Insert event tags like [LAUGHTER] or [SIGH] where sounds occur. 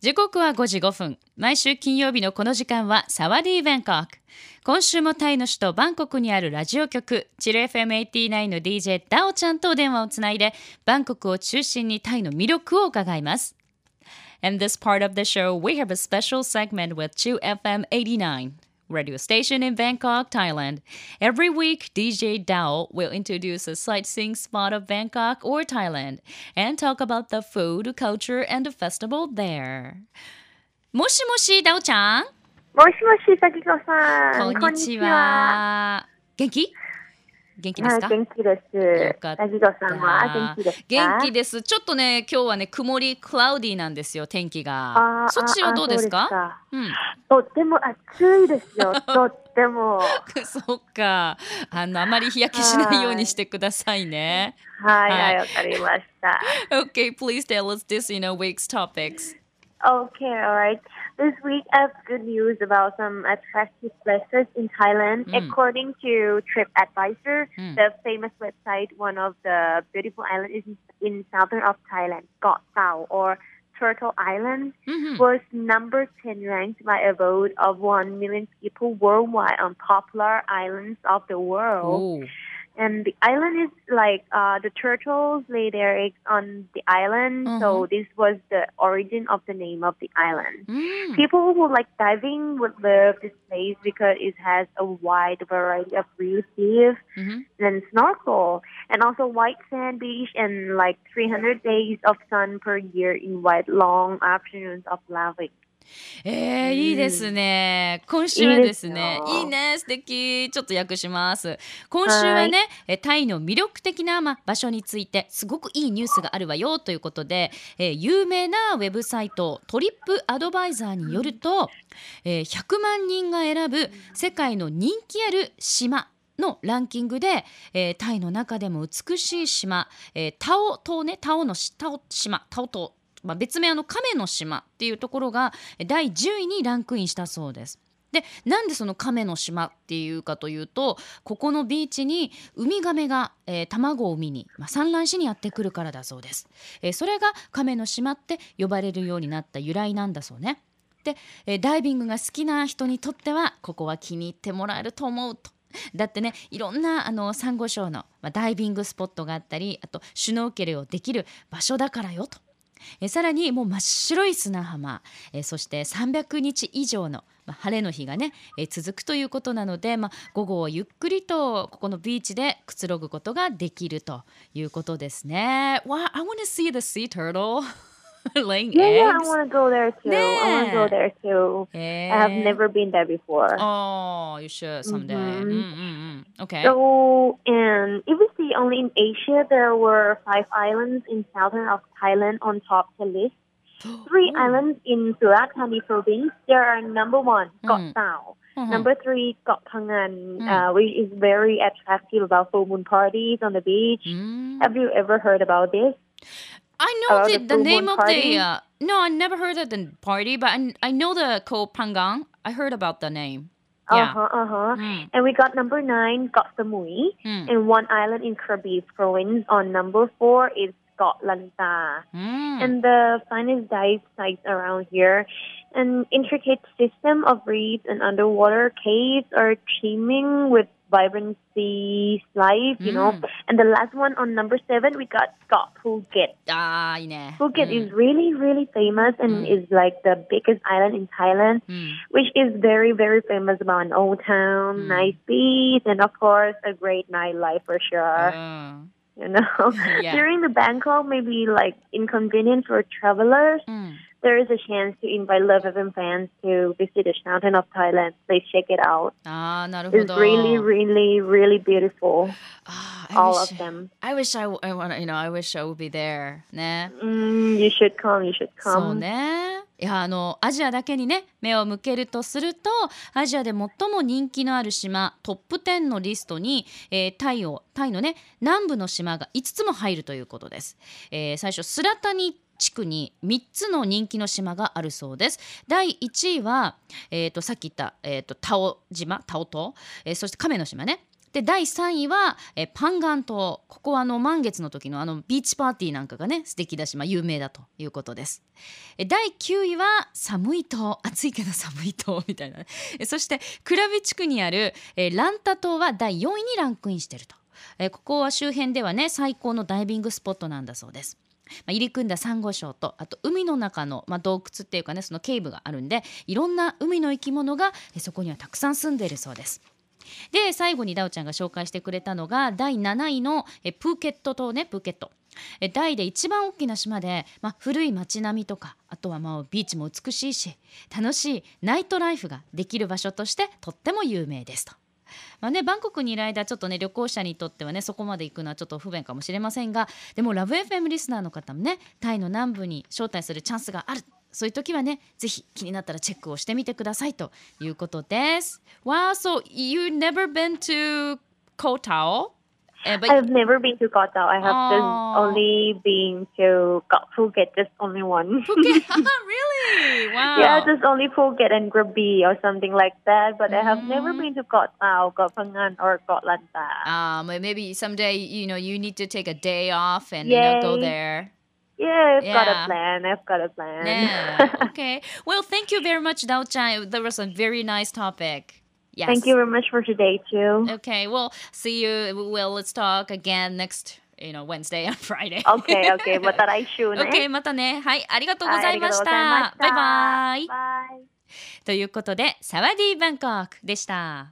時刻は5時5分。毎週金曜日のこの時間はサワディー・バンコク。今週もタイの首都バンコクにあるラジオ局チル FM89 の DJ ダオちゃんと電話をつないでバンコクを中心にタイの魅力を伺います。In this part of the show, we have a special segment with 2FM89. radio station in Bangkok, Thailand. Every week, DJ Dao will introduce a sightseeing spot of Bangkok or Thailand and talk about the food, culture, and the festival there. もしもし、ダオちゃんもしもし、さきこさん。こんにちは。元気 元気ですか、はい、元気です。元気ですか？元気です。ちょっとね、今日はね、曇り、クラウディなんですよ、天気がそっちはどうですか？あうん。とっても暑いですよ。[LAUGHS] とっても。[LAUGHS] そっか。あの、あまり日焼けしないようにしてくださいね。はい、はいはい、わかりました。[LAUGHS] Okay, please tell us this in a week's topics. Okay, all right. This week I have good news about some attractive places in Thailand. Mm. According to TripAdvisor, mm. the famous website, one of the beautiful islands in, in southern of Thailand, Koh Tao or Turtle Island, mm-hmm. was number 10 ranked by a vote of 1 million people worldwide on popular islands of the world. Ooh and the island is like uh, the turtles lay their eggs on the island mm-hmm. so this was the origin of the name of the island mm. people who like diving would love this place because it has a wide variety of reefs mm-hmm. and snorkel and also white sand beach and like 300 days of sun per year in white long afternoons of lava えー、いいですね。今週はですね、いいね、素敵。ちょっと訳します。今週はね、えタイの魅力的な、まあ、場所について、すごくいいニュースがあるわよということで、えー有名なウェブサイト、トリップアドバイザーによると、えー100万人が選ぶ世界の人気ある島。のランキングで、えータイの中でも美しい島、えータオ島ねタオのしタオ島タオ島まあ、別名あの亀の島っていうところがえ第10位にランクインしたそうです。でなんでその亀の島っていうかというとここのビーチにウミガメが、えー卵を産みに、まあ、産卵しにやってくるからだそうです、えーそれが亀の島って呼ばれるようになった由来なんだそうね。で、えーダイビングが好きな人にとってはここは気に入ってもらえると思うと。だってねいろんなあのサンゴ礁の、まあ、ダイビングスポットがあったりあとシュノーケルをできる場所だからよと。えさらにもう真っ白い砂浜えそして300日以上の、ま、晴れの日がねえ続くということなので、まあ、午後はゆっくりとここのビーチでくつろぐことができるということですね。Wow, I wanna see the sea turtle [LAUGHS] laying yeah, eggs. Yeah, I want to go there too. Yeah. I want to go there too. Yeah. I have never been there before. Oh, you should someday. Mm-hmm. Mm-hmm. Okay. So, and if we see only in Asia. There were five islands in southern of Thailand on top the list. [GASPS] Three islands in Surat Thani province. There are number one, Koh Tao, Mm-hmm. Number three, Koh Phangan, mm. uh, which is very attractive about full moon parties on the beach. Mm. Have you ever heard about this? I know About the, the the name of the. Uh, no, I never heard of the party, but I, I know the Koh Phangan. I heard about the name. Yeah. Uh huh, uh huh. Mm. And we got number nine, Koh Samui, Mm. and one island in Krabi province. On number four is Koh Lanta. Mm. and the finest dive sites around here. An intricate system of reefs and underwater caves are teeming with vibrancy life, you mm. know. And the last one on number seven, we got Scott Phuket. Ah, yeah. Phuket mm. is really, really famous and mm. is like the biggest island in Thailand, mm. which is very, very famous about an old town, mm. nice beach, and of course, a great nightlife for sure. Oh. You know [LAUGHS] yeah. during the bangkok maybe like inconvenient for travelers mm there is a chance to invite Love FM fans to visit the mountain of Thailand. Please check it out. Ah, it's really, really, really beautiful. Ah, all wish, of them. I wish I, I want you know I wish I would be there. Nah. Mm, you should come. You should come. So, nah. いやあのアジアだけにね目を向けるとするとアジアで最も人気のある島トップ10のリストに、えータイをタイのね南部の島が5つも入るということです。えー最初スラタニ地区に3つの人気の島があるそうです。第1位は、えー、とさっき言った、えー、とタオ島タオ島、えーそして亀の島ね。で第3位はえパンガン島。ここはあの満月の時のあのビーチパーティーなんかがね素敵だし、まあ、有名だということです。え第9位は寒い島。暑いけど寒い島。みたいな、ね、えそしてクラビ地区にあるえランタ島は第4位にランクインしてると。えここは周辺ではね最高のダイビングスポットなんだそうです。まあ、入り組んだサンゴ礁とあと海の中の、まあ、洞窟っていうかねそのケーブがあるんでいろんな海の生き物がそこにはたくさん住んでいるそうです。で最後にダオちゃんが紹介してくれたのが第7位のえプーケット島ねプーケット。えタイで一番大きな島で、まあ、古い街並みとかあとはまあビーチも美しいし楽しいナイトライフができる場所としてとっても有名ですと。まあね、バンコクにいる間ちょっとね旅行者にとってはねそこまで行くのはちょっと不便かもしれませんがでもラブ f m リスナーの方もねタイの南部に招待するチャンスがあるそういう時はね、ぜひ気になったらチェックをしてみてくださいということです。Wow, so you never been to Koh Tao? Eh, I've never been to Kota. I have oh. only been to Phuket, just only one. Phuket, [LAUGHS] [LAUGHS] really? Wow. Yeah, just only Phuket and Krabi or something like that. But mm. I have never mm-hmm. been to Kota, Koh Phangan, or Koh Lanta. Ah, maybe someday you know you need to take a day off and you go there. yeah, I've got Yeah. a plan. I've got a plan. Yeah. [LAUGHS] okay. Well, thank you very much, Dao Chan. That was a very nice topic. Yes. Thank you very much for today too. Okay. Well, see you. Well, let's talk again next. You know, Wednesday and Friday. [LAUGHS] Okay, okay. [LAUGHS] また来週ね。 OK またねはいありがとうございました,、はいありがとうございましたバイバイバイ。ということでサワディーバンコクでした